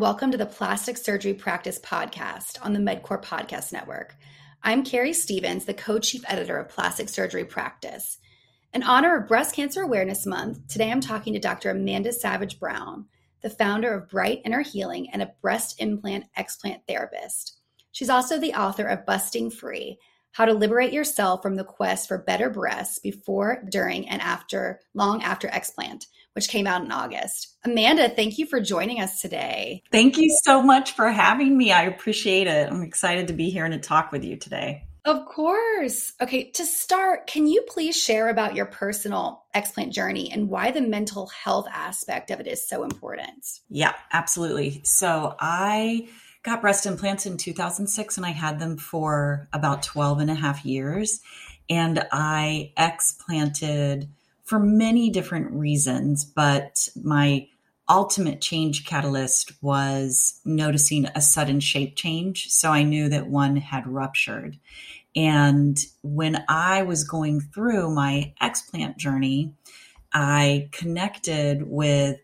welcome to the Plastic Surgery Practice Podcast on the MedCore Podcast Network. I'm Keri Stephens, the co chief editor of Plastic Surgery Practice. In honor of Breast Cancer Awareness Month, today I'm talking to Dr. Amanda Savage Brown, the founder of Bright Inner Healing and a breast implant explant therapist. She's also the author of Busting Free How to Liberate Yourself from the Quest for Better Breasts Before, During, and After Long After Explant which came out in August. Amanda, thank you for joining us today. Thank you so much for having me. I appreciate it. I'm excited to be here and to talk with you today. Of course. Okay, to start, can you please share about your personal explant journey and why the mental health aspect of it is so important? Yeah, absolutely. So I got breast implants in 2006 and I had them for about 12 and a half years. And I explanted for many different reasons, but my ultimate change catalyst was noticing a sudden shape change. So I knew that one had ruptured. And when I was going through my explant journey, I connected with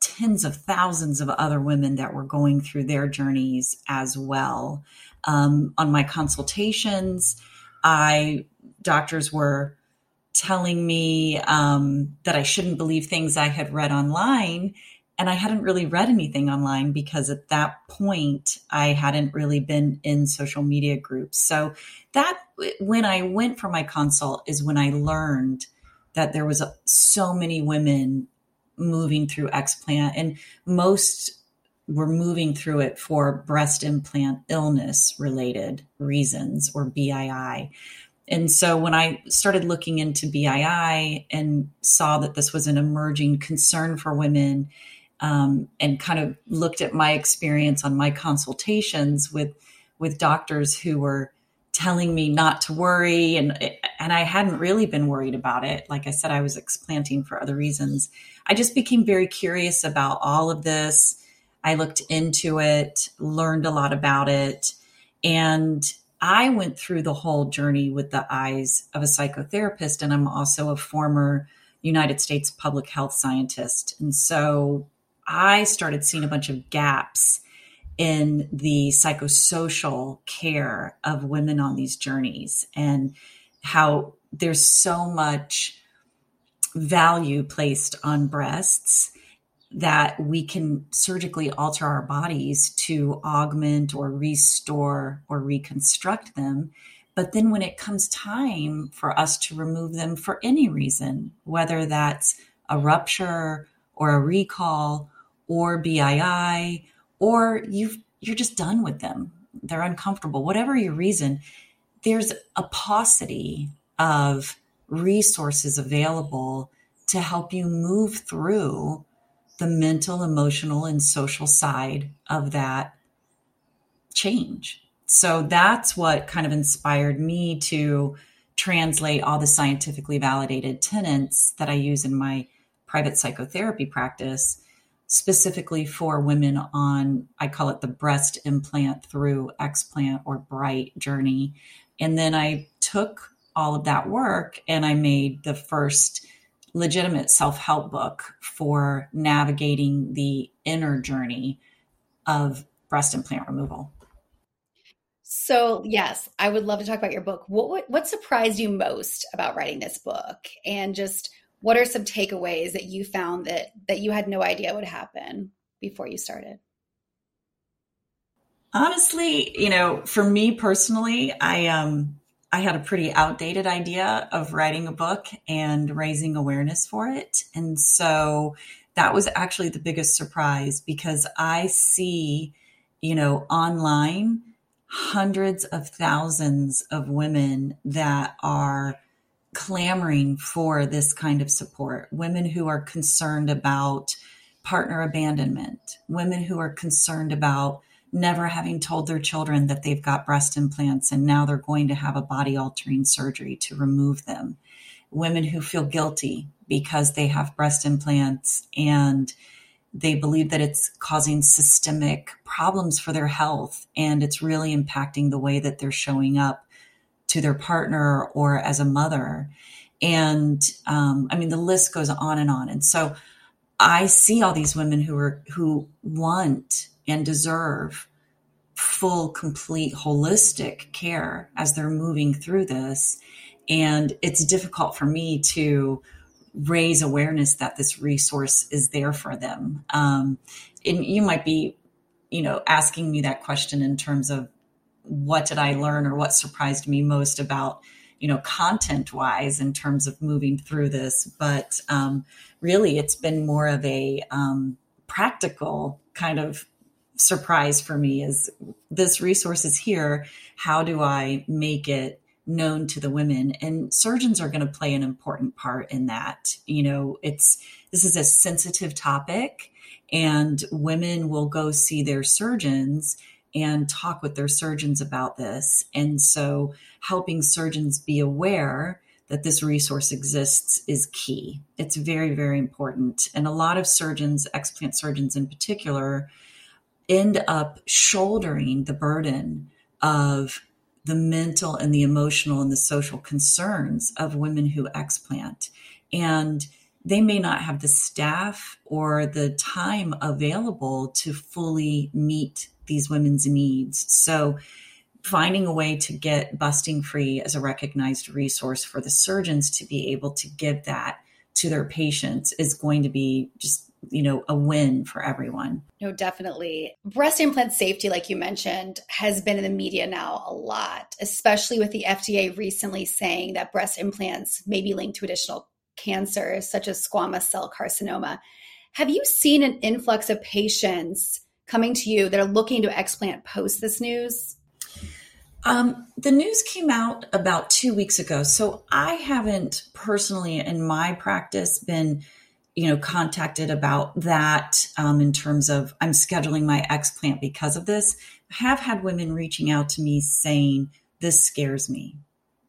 tens of thousands of other women that were going through their journeys as well. Um, on my consultations, I doctors were telling me um, that I shouldn't believe things I had read online. And I hadn't really read anything online because at that point I hadn't really been in social media groups. So that when I went for my consult is when I learned that there was so many women moving through explant and most were moving through it for breast implant illness related reasons or BII. And so when I started looking into BII and saw that this was an emerging concern for women, um, and kind of looked at my experience on my consultations with with doctors who were telling me not to worry and and I hadn't really been worried about it. Like I said I was explanting for other reasons. I just became very curious about all of this. I looked into it learned a lot about it and I went through the whole journey with the eyes of a psychotherapist, and I'm also a former United States public health scientist. And so I started seeing a bunch of gaps in the psychosocial care of women on these journeys and how there's so much value placed on breasts that we can surgically alter our bodies to augment or restore or reconstruct them. But then when it comes time for us to remove them for any reason, whether that's a rupture or a recall or BII, or you've, you're just done with them, they're uncomfortable, whatever your reason, there's a paucity of resources available to help you move through the mental, emotional, and social side of that change. So that's what kind of inspired me to translate all the scientifically validated tenets that I use in my private psychotherapy practice specifically for women on I call it the breast implant through explant or bright journey. And then I took all of that work and I made the first legitimate self help book for navigating the inner journey of breast implant removal. So, yes, I would love to talk about your book. What, what, what surprised you most about writing this book, and just what are some takeaways that you found that that you had no idea would happen before you started? Honestly, you know, for me personally, I um I had a pretty outdated idea of writing a book and raising awareness for it. And so that was actually the biggest surprise because I see, you know, online hundreds of thousands of women that are clamoring for this kind of support. Women who are concerned about partner abandonment, women who are concerned about never having told their children that they've got breast implants and now they're going to have a body altering surgery to remove them. Women who feel guilty because they have breast implants and they believe that it's causing systemic problems for their health and it's really impacting the way that they're showing up to their partner or as a mother. And um, I mean, the list goes on and on. And so I see all these women who are who want and deserve full, complete, holistic care as they're moving through this. And it's difficult for me to raise awareness that this resource is there for them. Um, and you might be, you know, asking me that question in terms of what did I learn or what surprised me most about, you know, content wise in terms of moving through this. But um, really, it's been more of a um, practical kind of surprise for me is this resource is here. How do I make it known to the women? And surgeons are going to play an important part in that. You know, it's this is a sensitive topic, and women will go see their surgeons and talk with their surgeons about this. And so, helping surgeons be aware that this resource exists is key. It's very, very important. And a lot of surgeons, explant surgeons in particular, end up shouldering the burden of the mental and the emotional and the social concerns of women who explant. And they may not have the staff or the time available to fully meet these women's needs. So, finding a way to get busting free as a recognized resource for the surgeons to be able to give that to their patients is going to be just you know a win for everyone. No definitely. Breast implant safety like you mentioned has been in the media now a lot especially with the fda recently saying that breast implants may be linked to additional cancers such as squamous cell carcinoma. Have you seen an influx of patients coming to you that are looking to explant post this news? Um, the news came out about two weeks ago so i haven't personally in my practice been you know, contacted about that um, in terms of I'm scheduling my explant because of this. I have had women reaching out to me saying, "This scares me.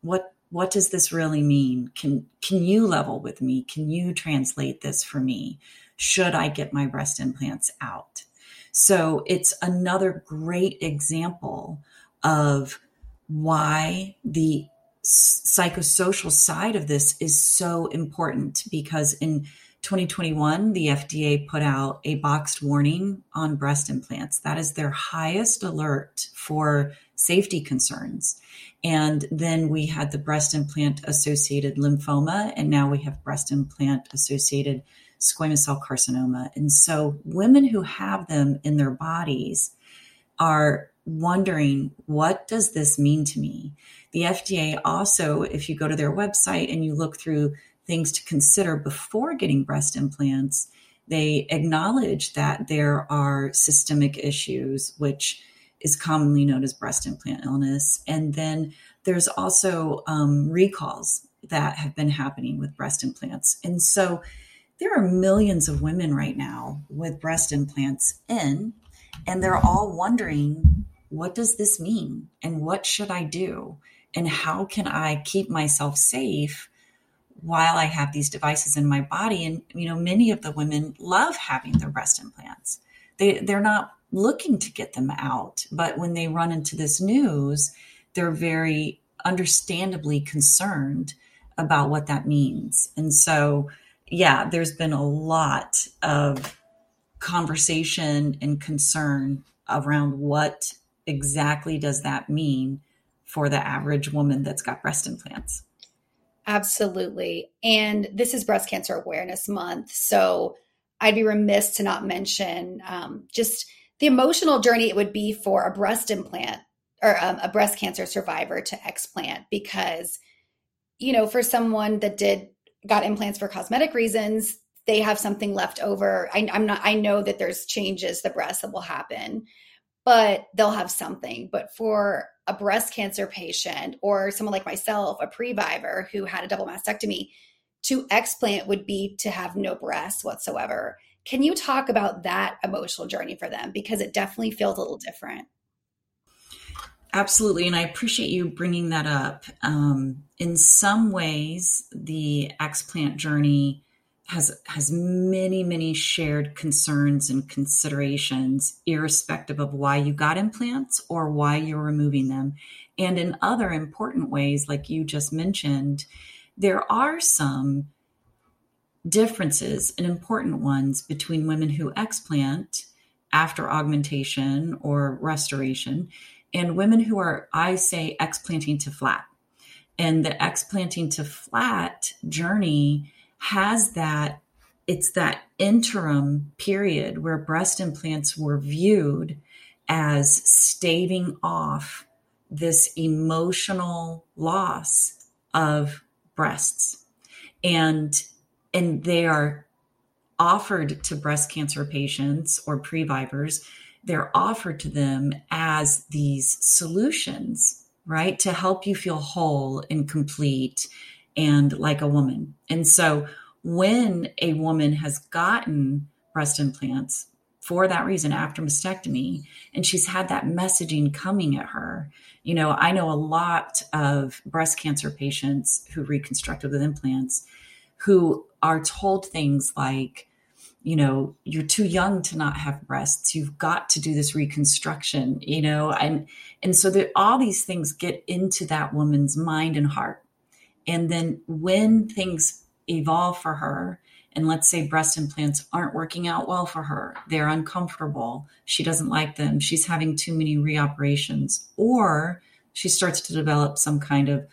What what does this really mean? Can can you level with me? Can you translate this for me? Should I get my breast implants out?" So it's another great example of why the psychosocial side of this is so important because in 2021, the FDA put out a boxed warning on breast implants. That is their highest alert for safety concerns. And then we had the breast implant associated lymphoma, and now we have breast implant associated squamous cell carcinoma. And so women who have them in their bodies are wondering, what does this mean to me? The FDA also, if you go to their website and you look through things to consider before getting breast implants, they acknowledge that there are systemic issues, which is commonly known as breast implant illness. And then there's also um, recalls that have been happening with breast implants. And so there are millions of women right now with breast implants in, and they're all wondering what does this mean? And what should I do? And how can I keep myself safe while I have these devices in my body. And, you know, many of the women love having their breast implants. They, they're not looking to get them out. But when they run into this news, they're very understandably concerned about what that means. And so, yeah, there's been a lot of conversation and concern around what exactly does that mean for the average woman that's got breast implants. Absolutely. And this is Breast Cancer Awareness Month. So I'd be remiss to not mention um, just the emotional journey it would be for a breast implant or um, a breast cancer survivor to explant because, you know, for someone that did got implants for cosmetic reasons, they have something left over. I, I'm not, I know that there's changes the breast that will happen, but they'll have something. But for a breast cancer patient or someone like myself, a previvor who had a double mastectomy, to explant would be to have no breasts whatsoever. Can you talk about that emotional journey for them? Because it definitely feels a little different. Absolutely. And I appreciate you bringing that up. Um, in some ways, the explant journey has has many many shared concerns and considerations irrespective of why you got implants or why you're removing them and in other important ways like you just mentioned there are some differences and important ones between women who explant after augmentation or restoration, and women who are, I say, explanting to flat. And the explanting to flat journey has that, it's that interim period where breast implants were viewed as staving off this emotional loss of breasts. And and they are offered to breast cancer patients or previvors they're offered to them as these solutions right to help you feel whole and complete and like a woman and so when a woman has gotten breast implants for that reason after mastectomy and she's had that messaging coming at her you know i know a lot of breast cancer patients who reconstructed with implants who are told things like, you know, you're too young to not have breasts. You've got to do this reconstruction, you know, and and so that all these things get into that woman's mind and heart. And then when things evolve for her, and let's say breast implants aren't working out well for her, they're uncomfortable, she doesn't like them, she's having too many reoperations, or she starts to develop some kind of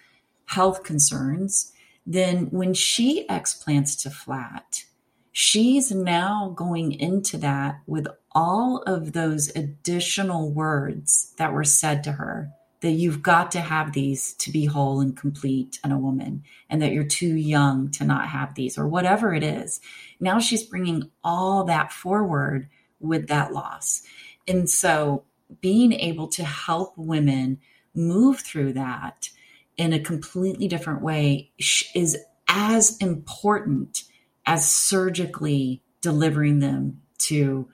health concerns then when she explants to flat, she's now going into that with all of those additional words that were said to her that you've got to have these to be whole and complete and a woman and that you're too young to not have these or whatever it is. Now she's bringing all that forward with that loss. And so being able to help women move through that in a completely different way is as important as surgically delivering them to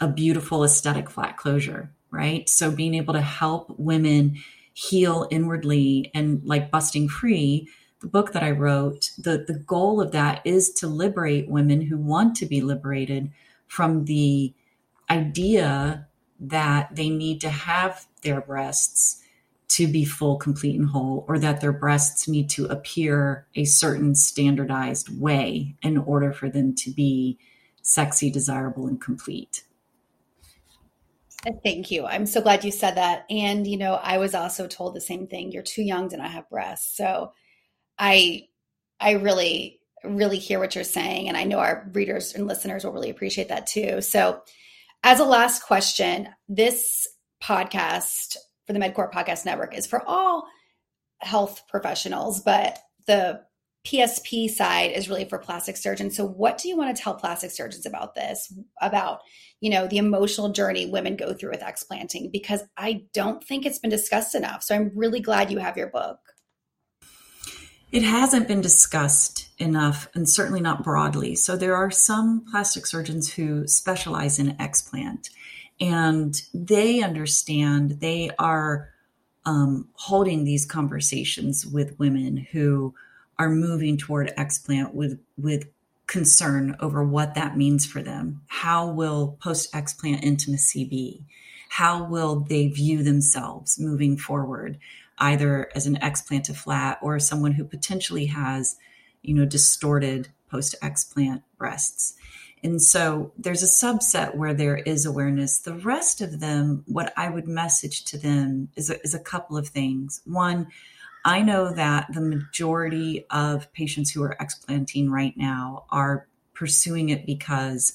a beautiful aesthetic flat closure, right? So being able to help women heal inwardly and like busting free, the book that I wrote, the, the goal of that is to liberate women who want to be liberated from the idea that they need to have their breasts to be full, complete, and whole, or that their breasts need to appear a certain standardized way in order for them to be sexy, desirable, and complete. Uh, thank you. I'm so glad you said that. And, you know, I was also told the same thing. You're too young to not have breasts. So I, I really, really hear what you're saying. And I know our readers and listeners will really appreciate that too. So, as a last question, this podcast for the MedCore Podcast Network is for all health professionals, but the PSP side is really for plastic surgeons. So what do you want to tell plastic surgeons about this? About, you know, the emotional journey women go through with explanting because I don't think it's been discussed enough. So I'm really glad you have your book. It hasn't been discussed enough and certainly not broadly. So there are some plastic surgeons who specialize in explant and they understand they are um, holding these conversations with women who are moving toward explant with with concern over what that means for them how will post explant intimacy be how will they view themselves moving forward either as an explant to flat or someone who potentially has you know distorted post explant breasts and so there's a subset where there is awareness. The rest of them, what I would message to them is a, is a couple of things. One, I know that the majority of patients who are explanting right now are pursuing it because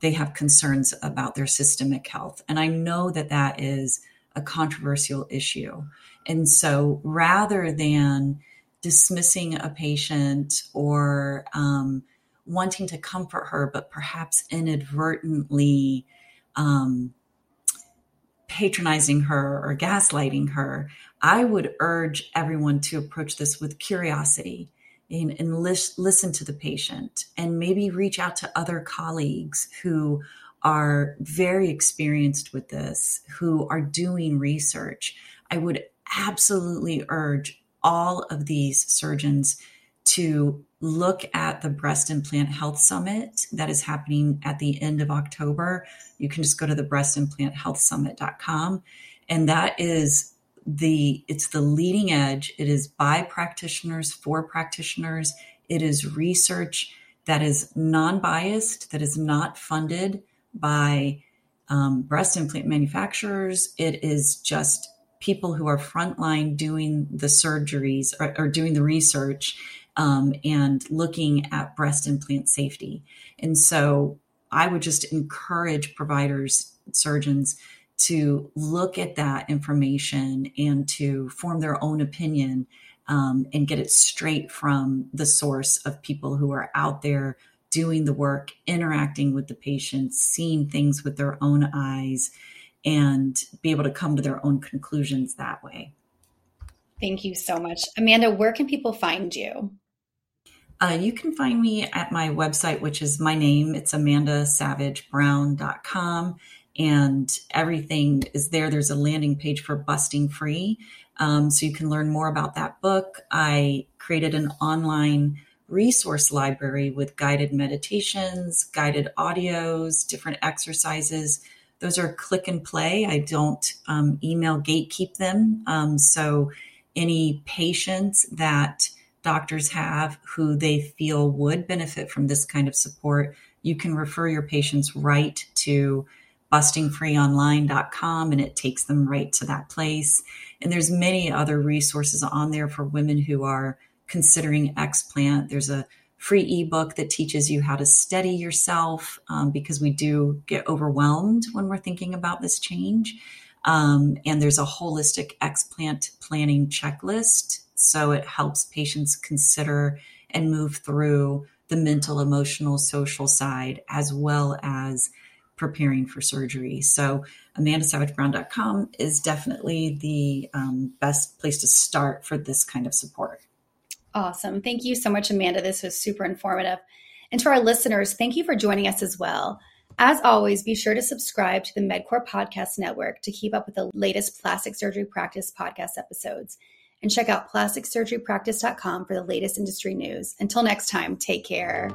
they have concerns about their systemic health. And I know that that is a controversial issue. And so rather than dismissing a patient or um, wanting to comfort her, but perhaps inadvertently um, patronizing her or gaslighting her, I would urge everyone to approach this with curiosity and, and lis- listen to the patient and maybe reach out to other colleagues who are very experienced with this, who are doing research. I would absolutely urge all of these surgeons to look at the Breast Implant Health Summit that is happening at the end of October. You can just go to the breastimplanthealthsummit.com and that is the it's the leading edge. It is by practitioners for practitioners. It is research that is non-biased, that is not funded by um, breast implant manufacturers. It is just people who are frontline doing the surgeries or, or doing the research um, and looking at breast implant safety. And so I would just encourage providers, surgeons to look at that information and to form their own opinion um, and get it straight from the source of people who are out there doing the work, interacting with the patients, seeing things with their own eyes, and be able to come to their own conclusions that way. Thank you so much. Amanda, where can people find you? Uh, you can find me at my website, which is my name. It's amandasavagebrown.com. And everything is there. There's a landing page for Busting Free. Um, so you can learn more about that book. I created an online resource library with guided meditations, guided audios, different exercises those are click and play. I don't um, email gatekeep them. Um, so any patients that doctors have who they feel would benefit from this kind of support, you can refer your patients right to bustingfreeonline.com and it takes them right to that place. And there's many other resources on there for women who are considering explant. There's a free ebook that teaches you how to steady yourself um, because we do get overwhelmed when we're thinking about this change. Um, and there's a holistic explant planning checklist. So it helps patients consider and move through the mental, emotional, social side, as well as preparing for surgery. So amandasavagebrown.com is definitely the um, best place to start for this kind of support. Awesome. Thank you so much, Amanda. This was super informative. And to our listeners, thank you for joining us as well. As always, be sure to subscribe to the MedCore Podcast Network to keep up with the latest plastic surgery practice podcast episodes. And check out plasticsurgerypractice.com for the latest industry news. Until next time, take care.